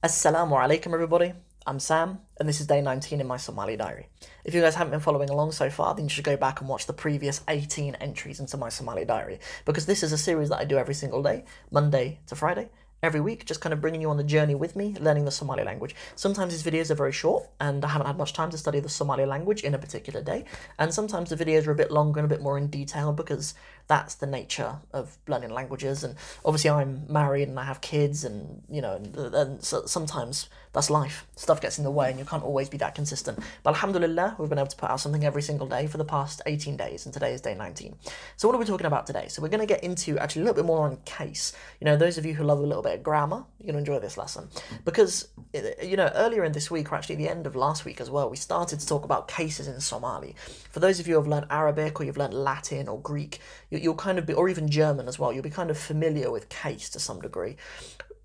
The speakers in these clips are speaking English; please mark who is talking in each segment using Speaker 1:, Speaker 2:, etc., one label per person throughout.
Speaker 1: Assalamu alaikum, everybody. I'm Sam, and this is day 19 in my Somali diary. If you guys haven't been following along so far, then you should go back and watch the previous 18 entries into my Somali diary, because this is a series that I do every single day, Monday to Friday, every week, just kind of bringing you on the journey with me, learning the Somali language. Sometimes these videos are very short, and I haven't had much time to study the Somali language in a particular day, and sometimes the videos are a bit longer and a bit more in detail because that's the nature of learning languages. And obviously, I'm married and I have kids, and you know, and, and so sometimes that's life. Stuff gets in the way, and you can't always be that consistent. But Alhamdulillah, we've been able to put out something every single day for the past 18 days, and today is day 19. So, what are we talking about today? So, we're going to get into actually a little bit more on case. You know, those of you who love a little bit of grammar, you're going to enjoy this lesson because eh, you know earlier in this week, or actually the end of last week as well, we started to talk about cases in Somali. For those of you who have learned Arabic or you've learned Latin or Greek, you'll kind of be, or even German as well, you'll be kind of familiar with case to some degree.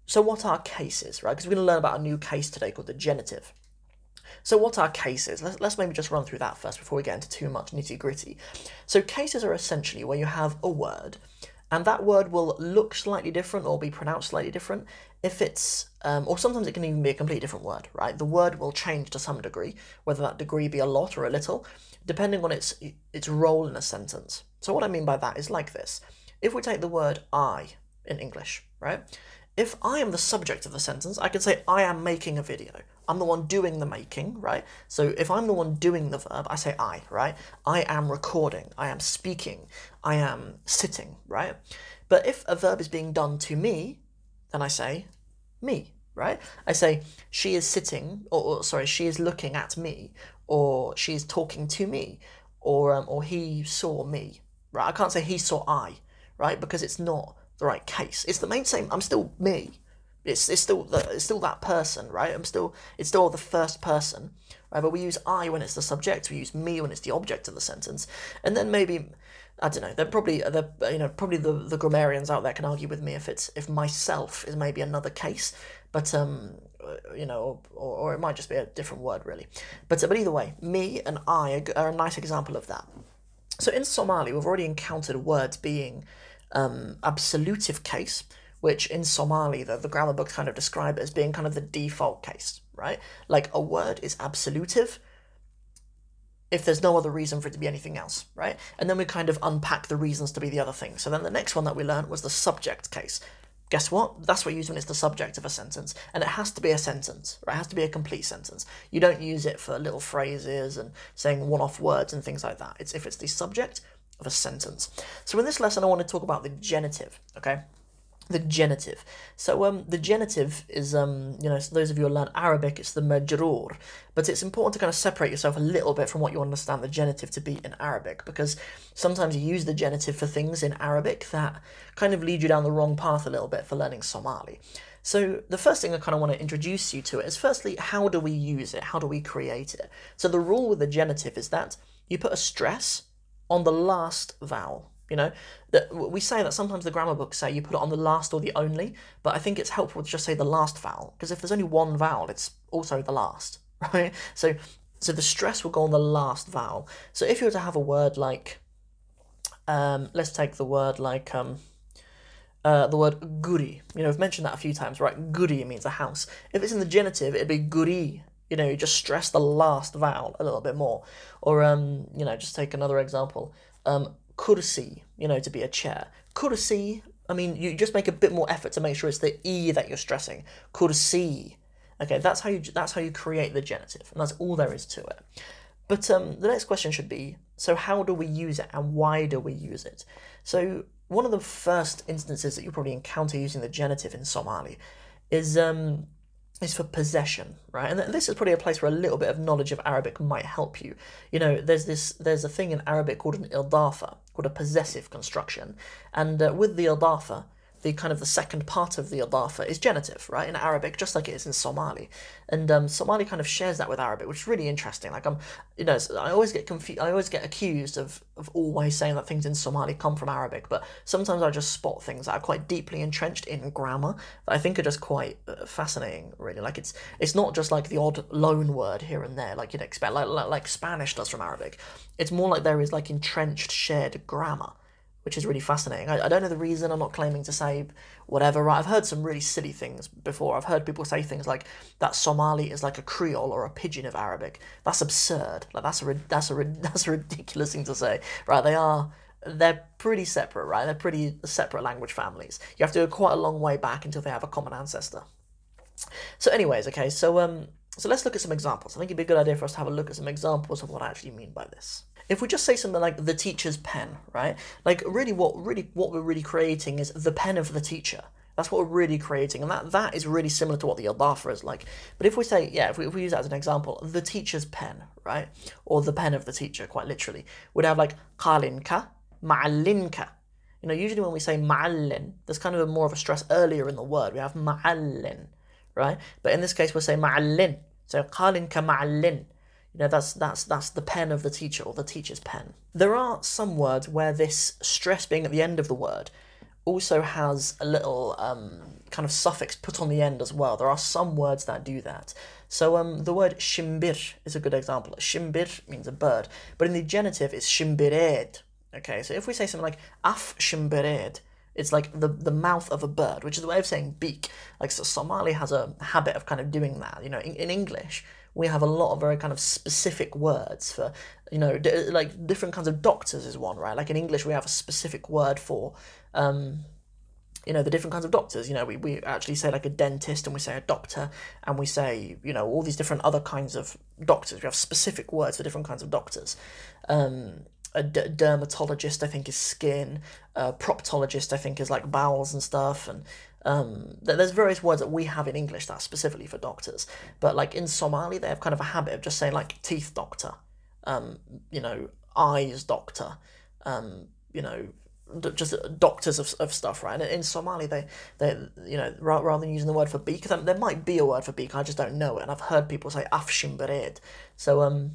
Speaker 1: So, what are cases, right? Because we're going to learn about a new case today called the genitive. So, what are cases? Let's, let's maybe just run through that first before we get into too much nitty gritty. So, cases are essentially where you have a word, and that word will look slightly different or be pronounced slightly different if it's, um, or sometimes it can even be a completely different word, right? The word will change to some degree, whether that degree be a lot or a little, depending on its its role in a sentence. So, what I mean by that is like this: if we take the word I in English, right? If I am the subject of the sentence, I can say I am making a video. I'm the one doing the making, right? So if I'm the one doing the verb, I say I, right? I am recording, I am speaking, I am sitting, right? But if a verb is being done to me, then I say me, right? I say she is sitting, or, or sorry, she is looking at me, or she is talking to me, or um, or he saw me, right? I can't say he saw I, right? Because it's not the right case. It's the main same. I'm still me. It's, it's still the, it's still that person, right? I'm still it's still the first person, right? But we use I when it's the subject. We use me when it's the object of the sentence, and then maybe I don't know. They're probably the you know probably the, the grammarians out there can argue with me if it's if myself is maybe another case, but um you know or, or it might just be a different word really. But but either way, me and I are a nice example of that. So in Somali, we've already encountered words being um, absolutive case, which in Somali, the, the grammar books kind of describe it as being kind of the default case, right? Like a word is absolutive if there's no other reason for it to be anything else, right? And then we kind of unpack the reasons to be the other thing. So then the next one that we learned was the subject case. Guess what? That's what you use when it's the subject of a sentence. And it has to be a sentence, right? It has to be a complete sentence. You don't use it for little phrases and saying one off words and things like that. It's if it's the subject of a sentence. So in this lesson, I want to talk about the genitive. Okay, the genitive. So um, the genitive is um, you know, those of you who learn Arabic, it's the majrur, but it's important to kind of separate yourself a little bit from what you understand the genitive to be in Arabic, because sometimes you use the genitive for things in Arabic that kind of lead you down the wrong path a little bit for learning Somali. So the first thing I kind of want to introduce you to is firstly, how do we use it? How do we create it? So the rule with the genitive is that you put a stress on the last vowel. You know, that we say that sometimes the grammar books say you put it on the last or the only, but I think it's helpful to just say the last vowel because if there's only one vowel, it's also the last, right? So, so the stress will go on the last vowel. So if you were to have a word like, um, let's take the word like um, uh, the word guri. You know, I've mentioned that a few times, right? Guri means a house. If it's in the genitive, it'd be guri you know, you just stress the last vowel a little bit more. Or, um, you know, just take another example. Um, kursi, you know, to be a chair. Kursi, I mean, you just make a bit more effort to make sure it's the e that you're stressing. Kursi. Okay, that's how you that's how you create the genitive, and that's all there is to it. But um, the next question should be: so how do we use it, and why do we use it? So one of the first instances that you probably encounter using the genitive in Somali is um, is for possession, right? And this is probably a place where a little bit of knowledge of Arabic might help you. You know, there's this there's a thing in Arabic called an idafa, called a possessive construction, and uh, with the idafa, the kind of the second part of the idafa is genitive, right, in Arabic, just like it is in Somali. And um, Somali kind of shares that with Arabic, which is really interesting. Like I'm, you know, I always get confused. I always get accused of of always saying that things in Somali come from Arabic, but sometimes I just spot things that are quite deeply entrenched in grammar that I think are just quite uh, fascinating. Really, like it's it's not just like the odd loan word here and there, like you'd expect, like like, like Spanish does from Arabic. It's more like there is like entrenched shared grammar which is really fascinating. I, I don't know the reason. I'm not claiming to say whatever. Right? I've heard some really silly things before. I've heard people say things like that Somali is like a Creole or a pidgin of Arabic. That's absurd. Like that's a that's a that's a ridiculous thing to say. Right? They are they're pretty separate, right? They're pretty separate language families. You have to go quite a long way back until they have a common ancestor. So, anyways, okay, so um, so let's look at some examples. I think it'd be a good idea for us to have a look at some examples of what I actually mean by this. If we just say something like the teacher's pen, right? Like really what really what we're really creating is the pen of the teacher. That's what we're really creating, and that, that is really similar to what the Idafa is like. But if we say, yeah, if we, if we use that as an example, the teacher's pen, right? Or the pen of the teacher, quite literally, would have like qalinka, ma'allinka. You know, usually when we say ma'allin, there's kind of a more of a stress earlier in the word. We have ma'allin, right? But in this case, we'll say ma'allin. So qalinka ma'allin. You know, that's that's that's the pen of the teacher or the teacher's pen. There are some words where this stress being at the end of the word also has a little um, kind of suffix put on the end as well. There are some words that do that. So um, the word shimbir is a good example. Shimbir means a bird, but in the genitive it's shimbired. Okay, so if we say something like af shimbired, it's like the, the mouth of a bird, which is a way of saying beak. Like so Somali has a habit of kind of doing that. You know, in, in English, we have a lot of very kind of specific words for, you know, d- like different kinds of doctors is one, right? Like in English, we have a specific word for, um, you know, the different kinds of doctors. You know, we, we actually say like a dentist and we say a doctor and we say, you know, all these different other kinds of doctors. We have specific words for different kinds of doctors. Um, a d- dermatologist, I think, is skin. A proctologist, I think, is like bowels and stuff. And um, there's various words that we have in English that are specifically for doctors. But like in Somali, they have kind of a habit of just saying like teeth doctor, um, you know, eyes doctor, um, you know, just doctors of, of stuff, right? And in Somali, they, they you know, rather than using the word for beak, there might be a word for beak, I just don't know it. And I've heard people say afshimbered. So, um,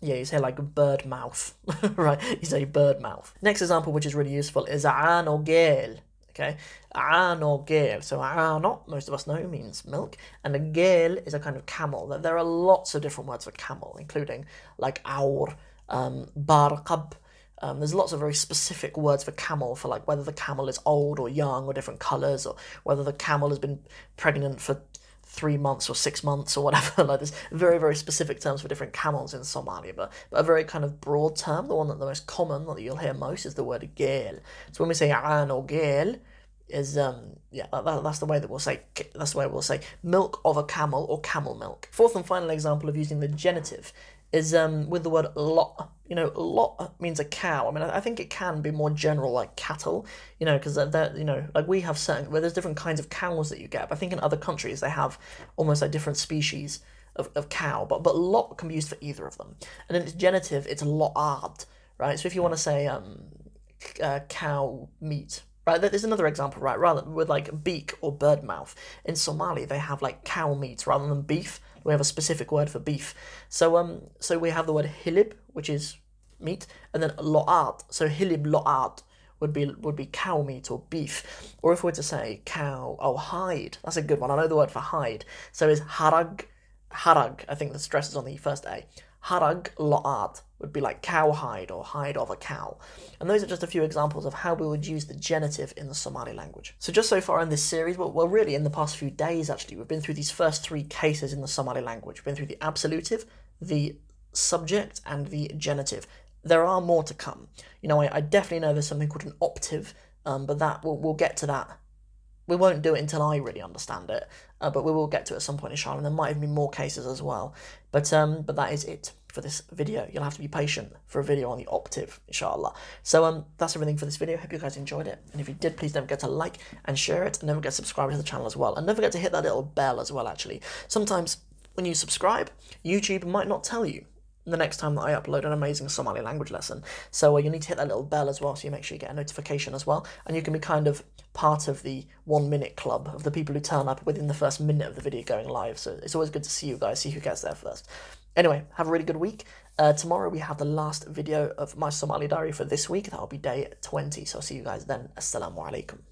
Speaker 1: yeah, you say like bird mouth, right? You say bird mouth. Next example, which is really useful, is an or gale. Okay, an or gale. So ano, most of us know, means milk, and a gale is a kind of camel. There are lots of different words for camel, including like aur, um, barqab. Um, there's lots of very specific words for camel for like whether the camel is old or young or different colors or whether the camel has been pregnant for three months or six months or whatever. like there's very, very specific terms for different camels in Somalia, but, but a very kind of broad term, the one that the most common that you'll hear most is the word gel. So when we say an or gel, is um yeah that, that's the way that we'll say that's the way we'll say milk of a camel or camel milk. Fourth and final example of using the genitive is um, with the word lot. You know, lot means a cow. I mean, I think it can be more general, like cattle. You know, because they're, you know, like we have certain where there's different kinds of cows that you get. But I think in other countries they have almost like different species of, of cow. But but lot can be used for either of them. And in its genitive, it's lo'ad, right? So if you want to say um, uh, cow meat, Right, there's another example, right? Rather with like beak or bird mouth. In Somali, they have like cow meat rather than beef. We have a specific word for beef. So um, so we have the word hilib, which is meat, and then lo'at. So hilib lo'at would be would be cow meat or beef. Or if we were to say cow, oh hide, that's a good one. I know the word for hide. So is harag, harag. I think the stress is on the first A. Harag lo'at would be like cowhide or hide of a cow. And those are just a few examples of how we would use the genitive in the Somali language. So just so far in this series, well, well really in the past few days actually, we've been through these first three cases in the Somali language. We've been through the absolutive, the subject, and the genitive. There are more to come. You know, I, I definitely know there's something called an optive, um, but that we'll, we'll get to that we won't do it until I really understand it, uh, but we will get to it at some point, inshallah. And there might even be more cases as well. But um, but that is it for this video. You'll have to be patient for a video on the optive, inshallah. So um, that's everything for this video. Hope you guys enjoyed it. And if you did, please don't forget to like and share it, and don't forget to subscribe to the channel as well. And don't forget to hit that little bell as well. Actually, sometimes when you subscribe, YouTube might not tell you the next time that I upload an amazing Somali language lesson. So uh, you need to hit that little bell as well, so you make sure you get a notification as well, and you can be kind of part of the one minute club of the people who turn up within the first minute of the video going live. So it's always good to see you guys, see who gets there first. Anyway, have a really good week. Uh, tomorrow we have the last video of my Somali diary for this week. That'll be day 20. So I'll see you guys then. Assalamu alaikum.